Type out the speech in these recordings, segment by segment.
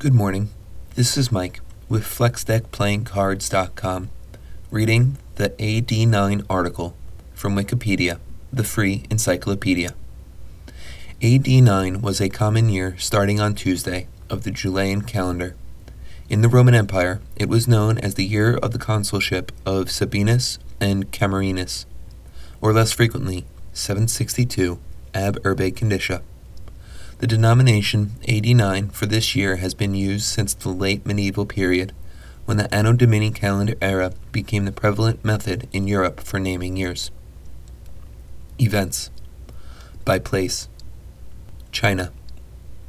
Good morning. This is Mike with FlexDeckPlayingCards.com reading the AD9 article from Wikipedia, the free encyclopedia. AD9 was a common year starting on Tuesday of the Julian calendar. In the Roman Empire, it was known as the year of the consulship of Sabinus and Camerinus, or less frequently, 762 ab urbe condita. The denomination AD9 for this year has been used since the late medieval period, when the Anno Domini calendar era became the prevalent method in Europe for naming years. Events by place China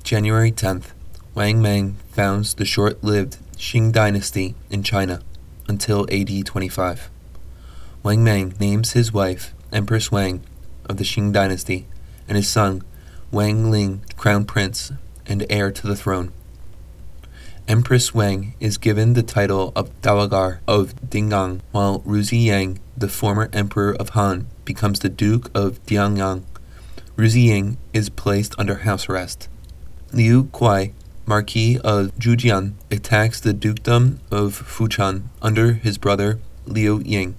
January 10th Wang Mang founds the short-lived Qing dynasty in China until AD 25. Wang Mang names his wife Empress Wang of the Qing dynasty and his son Wang Ling, crown prince and heir to the throne. Empress Wang is given the title of Dowager of Dinggang, while Ruzi Ying, the former emperor of Han, becomes the Duke of Dianyang. Ruzi Ying is placed under house arrest. Liu Kuai, Marquis of Zhujian, attacks the dukedom of Fuchan under his brother Liu Ying.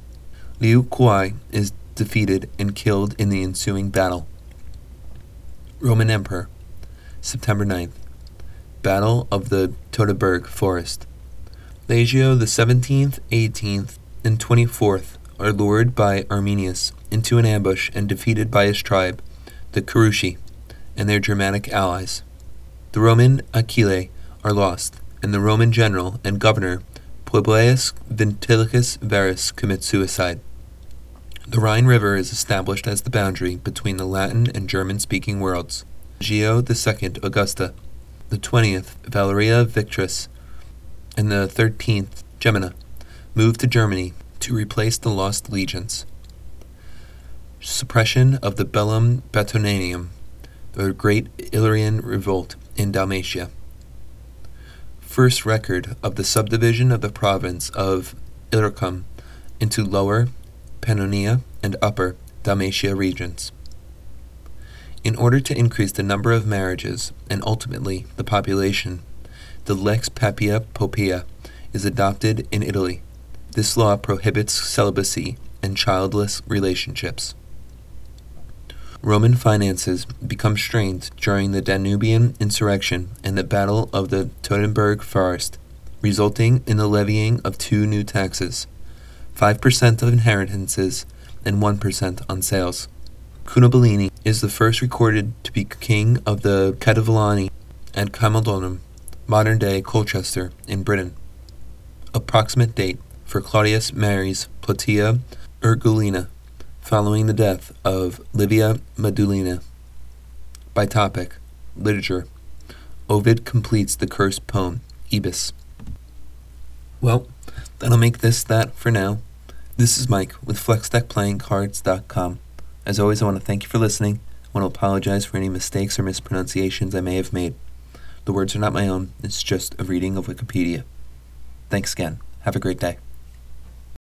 Liu Kuai is defeated and killed in the ensuing battle. Roman Emperor, September 9th. Battle of the Teutoburg Forest. Legio the 17th, 18th, and 24th are lured by Arminius into an ambush and defeated by his tribe, the Cherusci, and their Germanic allies. The Roman Aquilae are lost, and the Roman general and governor Publius Ventilicus Varus commits suicide. The Rhine River is established as the boundary between the Latin and German speaking worlds. Geo II Augusta, the 20th Valeria Victrix, and the 13th Gemina moved to Germany to replace the lost legions. Suppression of the Bellum Batonianum, the great Illyrian revolt in Dalmatia. First record of the subdivision of the province of Illyricum into Lower Pannonia, and Upper Dalmatia regions. In order to increase the number of marriages and ultimately the population, the Lex Papia Poppaea is adopted in Italy. This law prohibits celibacy and childless relationships. Roman finances become strained during the Danubian insurrection and the Battle of the Teutoburg Forest, resulting in the levying of two new taxes 5% of inheritances, and 1% on sales. Cunobeline is the first recorded to be king of the Catuvellauni at Camulodunum, modern day Colchester, in Britain. Approximate date for Claudius marries Plautia Urgulina, following the death of Livia Medullina. By topic Literature Ovid completes the cursed poem, Ibis. Well, that'll make this that for now. This is Mike with FlexDeckPlayingCards.com. As always, I want to thank you for listening. I want to apologize for any mistakes or mispronunciations I may have made. The words are not my own, it's just a reading of Wikipedia. Thanks again. Have a great day.